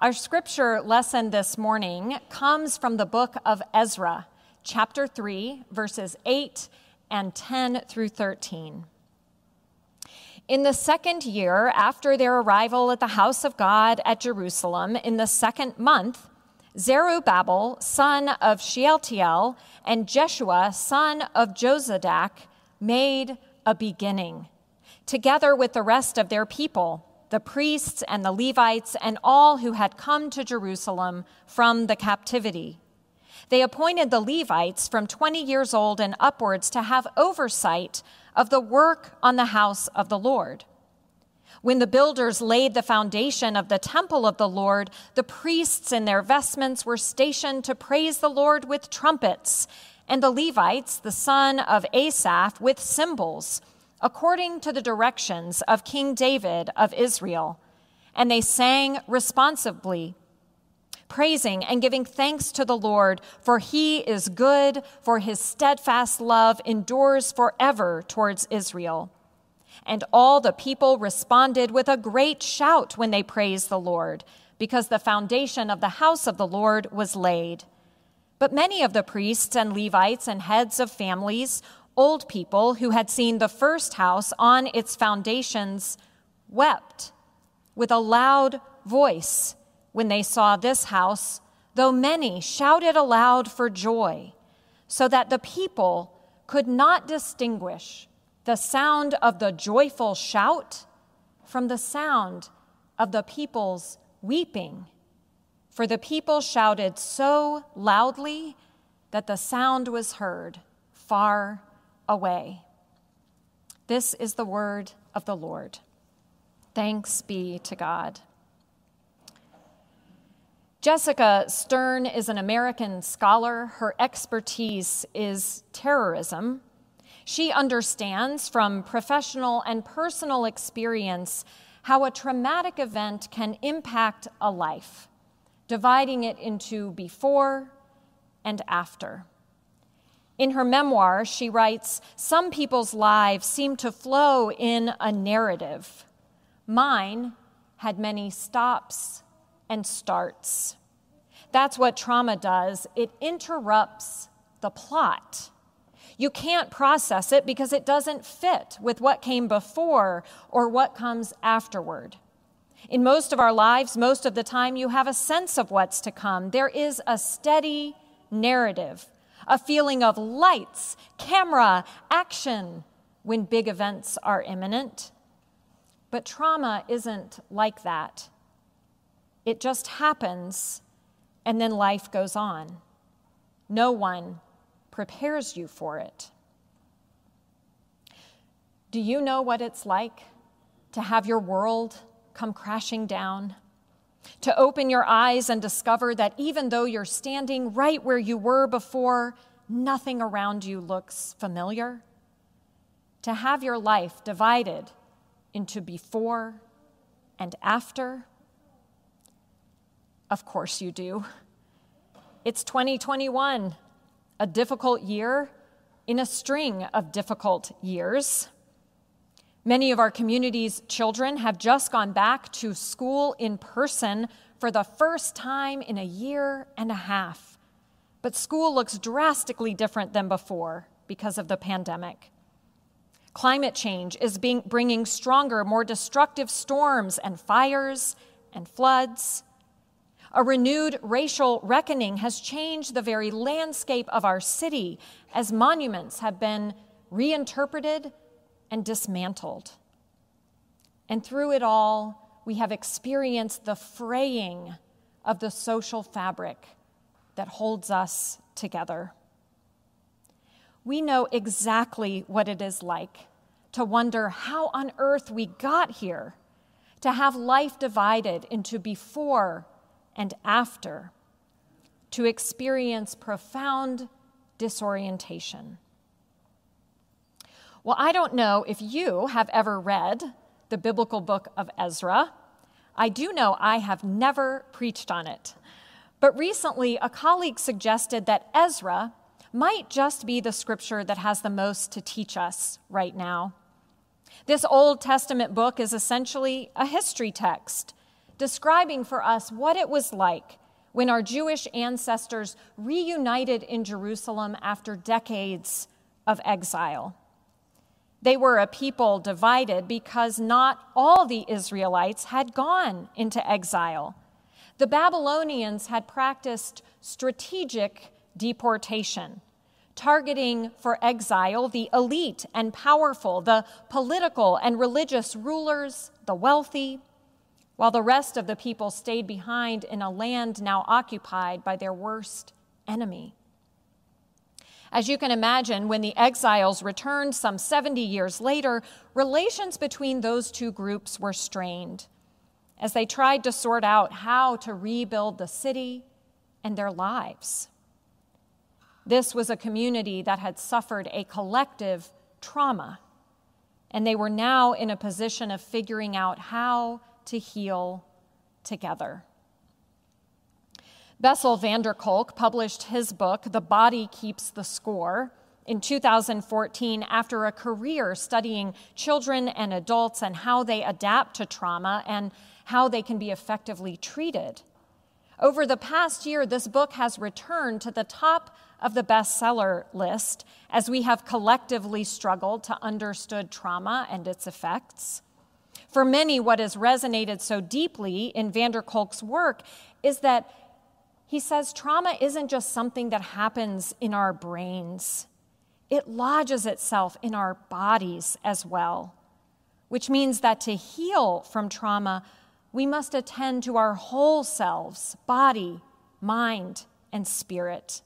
Our scripture lesson this morning comes from the book of Ezra, chapter 3, verses 8 and 10 through 13. In the second year after their arrival at the house of God at Jerusalem, in the second month, Zerubbabel, son of Shealtiel, and Jeshua, son of Jozadak, made a beginning, together with the rest of their people the priests and the Levites, and all who had come to Jerusalem from the captivity. They appointed the Levites from 20 years old and upwards to have oversight of the work on the house of the Lord. When the builders laid the foundation of the temple of the Lord, the priests in their vestments were stationed to praise the Lord with trumpets, and the Levites, the son of Asaph, with cymbals according to the directions of King David of Israel. And they sang responsively, praising and giving thanks to the Lord, for he is good, for his steadfast love endures forever towards Israel. And all the people responded with a great shout when they praised the Lord, because the foundation of the house of the Lord was laid. But many of the priests and Levites and heads of families Old people who had seen the first house on its foundations wept with a loud voice when they saw this house, though many shouted aloud for joy, so that the people could not distinguish the sound of the joyful shout from the sound of the people's weeping. For the people shouted so loudly that the sound was heard far away. This is the word of the Lord. Thanks be to God. Jessica Stern is an American scholar. Her expertise is terrorism. She understands from professional and personal experience how a traumatic event can impact a life, dividing it into before and after. In her memoir, she writes Some people's lives seem to flow in a narrative. Mine had many stops and starts. That's what trauma does it interrupts the plot. You can't process it because it doesn't fit with what came before or what comes afterward. In most of our lives, most of the time, you have a sense of what's to come. There is a steady narrative a feeling of lights, camera, action when big events are imminent. But trauma isn't like that. It just happens and then life goes on. No one prepares you for it. Do you know what it's like to have your world come crashing down? To open your eyes and discover that even though you're standing right where you were before, nothing around you looks familiar. To have your life divided into before and after. Of course, you do. It's 2021, a difficult year in a string of difficult years. Many of our community's children have just gone back to school in person for the first time in a year and a half. But school looks drastically different than before because of the pandemic. Climate change is being, bringing stronger, more destructive storms and fires and floods. A renewed racial reckoning has changed the very landscape of our city as monuments have been reinterpreted and dismantled. And through it all, we have experienced the fraying of the social fabric that holds us together. We know exactly what it is like to wonder how on earth we got here, to have life divided into before and after, to experience profound disorientation. Well, I don't know if you have ever read the biblical book of Ezra. I do know I have never preached on it. But recently, a colleague suggested that Ezra might just be the scripture that has the most to teach us right now. This Old Testament book is essentially a history text describing for us what it was like when our Jewish ancestors reunited in Jerusalem after decades of exile. They were a people divided because not all the Israelites had gone into exile. The Babylonians had practiced strategic deportation, targeting for exile the elite and powerful, the political and religious rulers, the wealthy, while the rest of the people stayed behind in a land now occupied by their worst enemy. As you can imagine, when the exiles returned some 70 years later, relations between those two groups were strained as they tried to sort out how to rebuild the city and their lives. This was a community that had suffered a collective trauma, and they were now in a position of figuring out how to heal together. Bessel van der Kolk published his book, The Body Keeps the Score, in 2014 after a career studying children and adults and how they adapt to trauma and how they can be effectively treated. Over the past year, this book has returned to the top of the bestseller list as we have collectively struggled to understand trauma and its effects. For many, what has resonated so deeply in van der Kolk's work is that he says trauma isn't just something that happens in our brains, it lodges itself in our bodies as well, which means that to heal from trauma, we must attend to our whole selves body, mind, and spirit.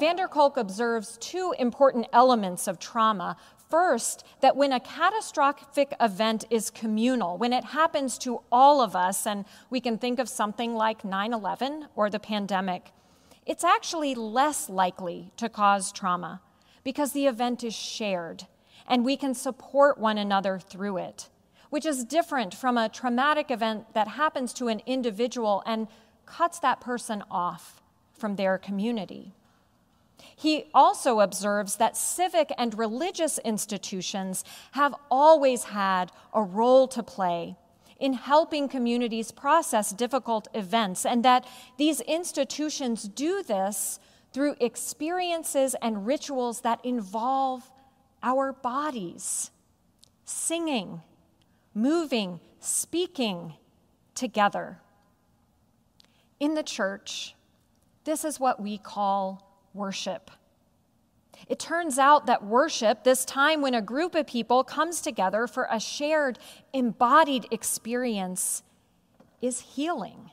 van der Kolk observes two important elements of trauma First, that when a catastrophic event is communal, when it happens to all of us, and we can think of something like 9 11 or the pandemic, it's actually less likely to cause trauma because the event is shared and we can support one another through it, which is different from a traumatic event that happens to an individual and cuts that person off from their community. He also observes that civic and religious institutions have always had a role to play in helping communities process difficult events, and that these institutions do this through experiences and rituals that involve our bodies, singing, moving, speaking together. In the church, this is what we call worship. It turns out that worship, this time when a group of people comes together for a shared, embodied experience, is healing.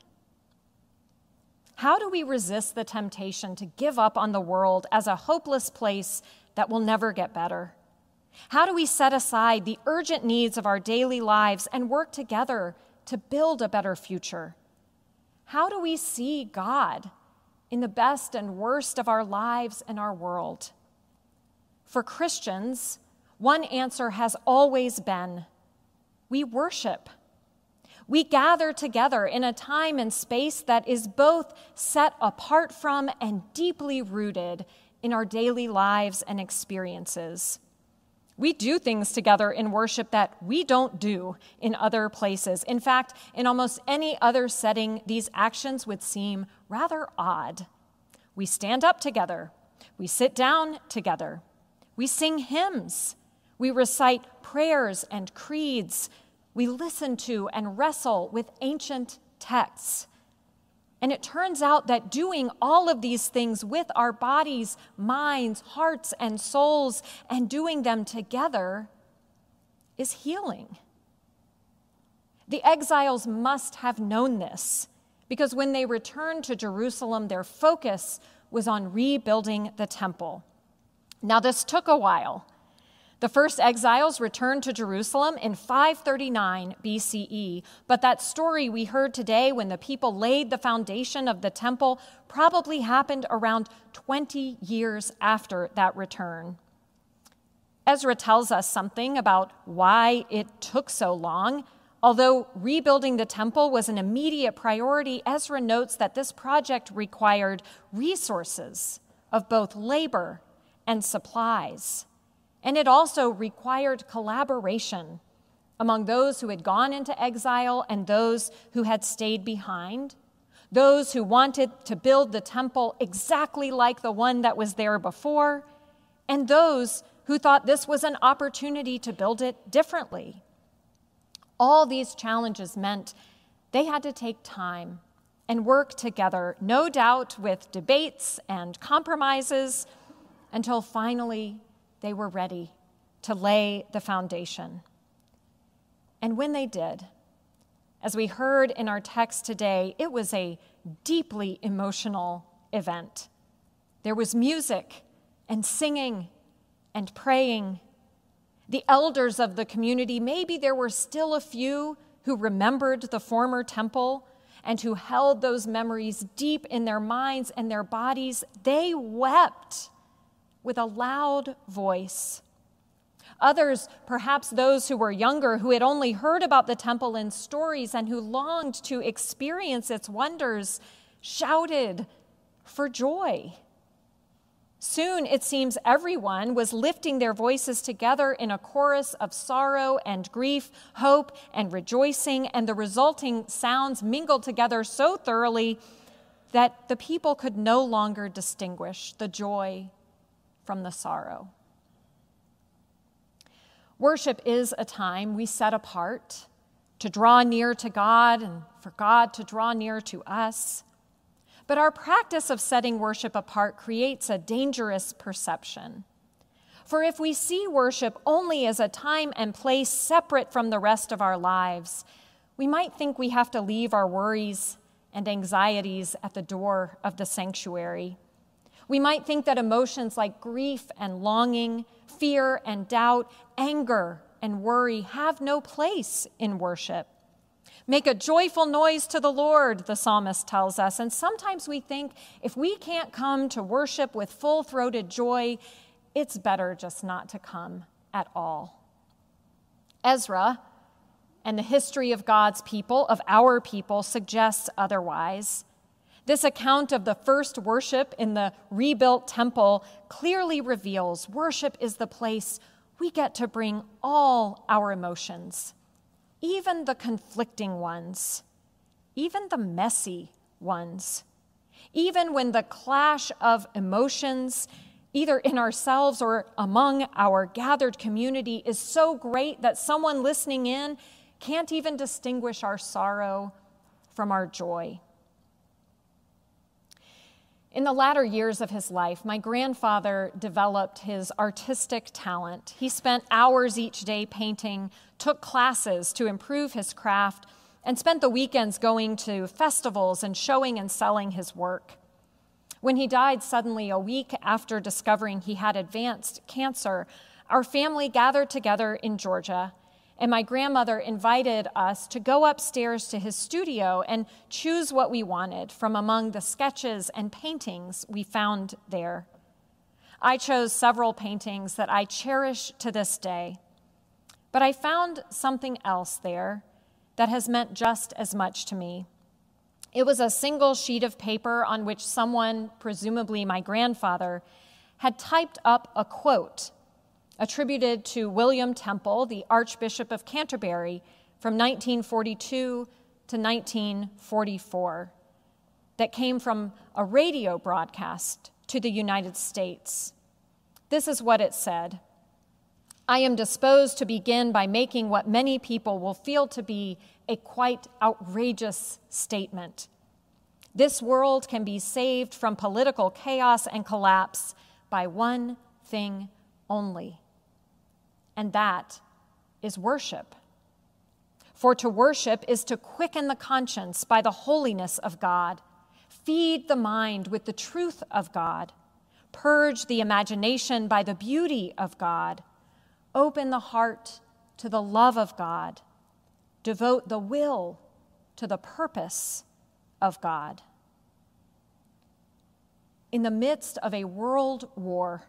How do we resist the temptation to give up on the world as a hopeless place that will never get better? How do we set aside the urgent needs of our daily lives and work together to build a better future? How do we see God in the best and worst of our lives and our world. For Christians, one answer has always been we worship. We gather together in a time and space that is both set apart from and deeply rooted in our daily lives and experiences. We do things together in worship that we don't do in other places. In fact, in almost any other setting, these actions would seem rather odd. We stand up together, we sit down together, we sing hymns, we recite prayers and creeds, we listen to and wrestle with ancient texts. And it turns out that doing all of these things with our bodies, minds, hearts, and souls, and doing them together is healing. The exiles must have known this because when they returned to Jerusalem, their focus was on rebuilding the temple. Now, this took a while. The first exiles returned to Jerusalem in 539 BCE, but that story we heard today when the people laid the foundation of the temple probably happened around 20 years after that return. Ezra tells us something about why it took so long. Although rebuilding the temple was an immediate priority, Ezra notes that this project required resources of both labor and supplies and it also required collaboration among those who had gone into exile and those who had stayed behind, those who wanted to build the temple exactly like the one that was there before, and those who thought this was an opportunity to build it differently. All these challenges meant they had to take time and work together, no doubt with debates and compromises, until finally they were ready to lay the foundation. And when they did, as we heard in our text today, it was a deeply emotional event. There was music and singing and praying. The elders of the community, maybe there were still a few who remembered the former temple and who held those memories deep in their minds and their bodies, they wept with a loud voice. Others, perhaps those who were younger, who had only heard about the temple in stories and who longed to experience its wonders, shouted for joy. Soon, it seems everyone was lifting their voices together in a chorus of sorrow and grief, hope and rejoicing, and the resulting sounds mingled together so thoroughly that the people could no longer distinguish the joy from the sorrow. Worship is a time we set apart to draw near to God and for God to draw near to us. But our practice of setting worship apart creates a dangerous perception. For if we see worship only as a time and place separate from the rest of our lives, we might think we have to leave our worries and anxieties at the door of the sanctuary. We might think that emotions like grief and longing, fear and doubt, anger and worry have no place in worship. Make a joyful noise to the Lord, the psalmist tells us. And sometimes we think if we can't come to worship with full throated joy, it's better just not to come at all. Ezra and the history of God's people, of our people, suggests otherwise. This account of the first worship in the rebuilt temple clearly reveals worship is the place we get to bring all our emotions even the conflicting ones, even the messy ones, even when the clash of emotions, either in ourselves or among our gathered community, is so great that someone listening in can't even distinguish our sorrow from our joy. In the latter years of his life, my grandfather developed his artistic talent. He spent hours each day painting, took classes to improve his craft, and spent the weekends going to festivals and showing and selling his work. When he died suddenly a week after discovering he had advanced cancer, our family gathered together in Georgia and my grandmother invited us to go upstairs to his studio and choose what we wanted from among the sketches and paintings we found there. I chose several paintings that I cherish to this day, but I found something else there that has meant just as much to me. It was a single sheet of paper on which someone, presumably my grandfather, had typed up a quote attributed to William Temple, the Archbishop of Canterbury, from 1942 to 1944, that came from a radio broadcast to the United States. This is what it said I am disposed to begin by making what many people will feel to be a quite outrageous statement. This world can be saved from political chaos and collapse by one thing only and that is worship. For to worship is to quicken the conscience by the holiness of God, feed the mind with the truth of God, purge the imagination by the beauty of God, open the heart to the love of God, devote the will to the purpose of God. In the midst of a world war,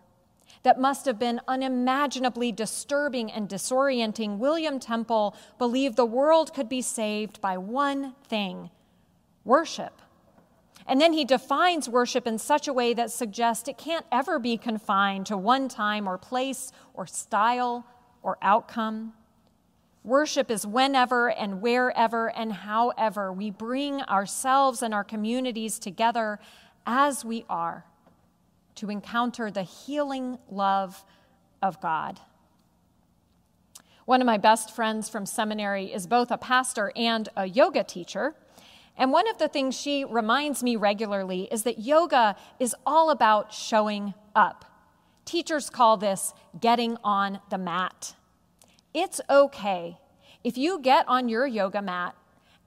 that must have been unimaginably disturbing and disorienting, William Temple believed the world could be saved by one thing worship. And then he defines worship in such a way that suggests it can't ever be confined to one time or place or style or outcome. Worship is whenever and wherever and however we bring ourselves and our communities together as we are to encounter the healing love of God. One of my best friends from seminary is both a pastor and a yoga teacher. And one of the things she reminds me regularly is that yoga is all about showing up. Teachers call this getting on the mat. It's okay if you get on your yoga mat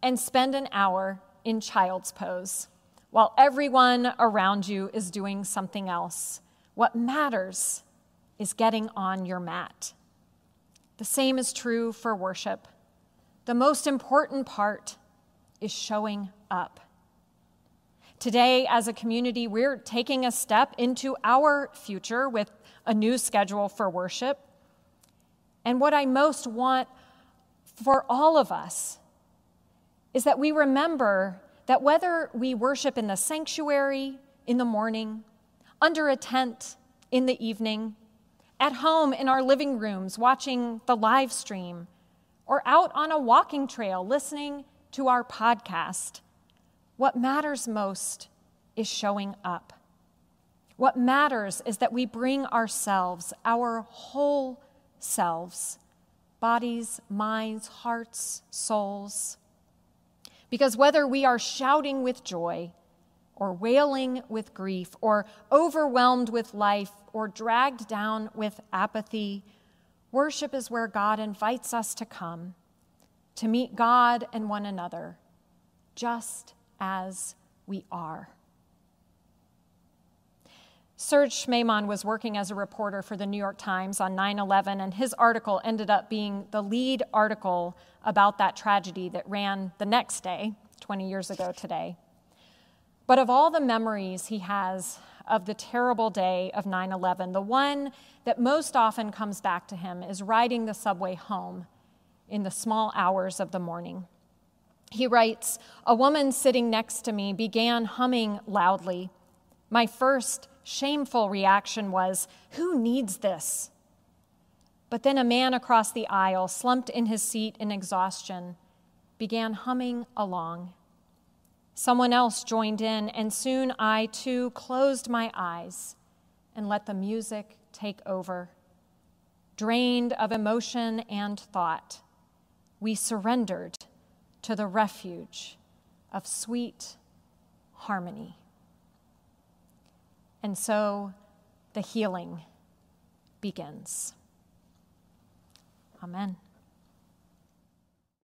and spend an hour in child's pose while everyone around you is doing something else. What matters is getting on your mat. The same is true for worship. The most important part is showing up. Today, as a community, we're taking a step into our future with a new schedule for worship. And what I most want for all of us is that we remember that whether we worship in the sanctuary in the morning, under a tent in the evening, at home in our living rooms watching the live stream, or out on a walking trail listening to our podcast, what matters most is showing up. What matters is that we bring ourselves, our whole selves, bodies, minds, hearts, souls. Because whether we are shouting with joy, or wailing with grief, or overwhelmed with life, or dragged down with apathy, worship is where God invites us to come, to meet God and one another, just as we are. Serge Schmemann was working as a reporter for the New York Times on 9 11, and his article ended up being the lead article about that tragedy that ran the next day, 20 years ago today. But of all the memories he has of the terrible day of 9 11, the one that most often comes back to him is riding the subway home in the small hours of the morning. He writes A woman sitting next to me began humming loudly. My first shameful reaction was, Who needs this? But then a man across the aisle, slumped in his seat in exhaustion, began humming along. Someone else joined in, and soon I too closed my eyes and let the music take over. Drained of emotion and thought, we surrendered to the refuge of sweet harmony. And so the healing begins. Amen.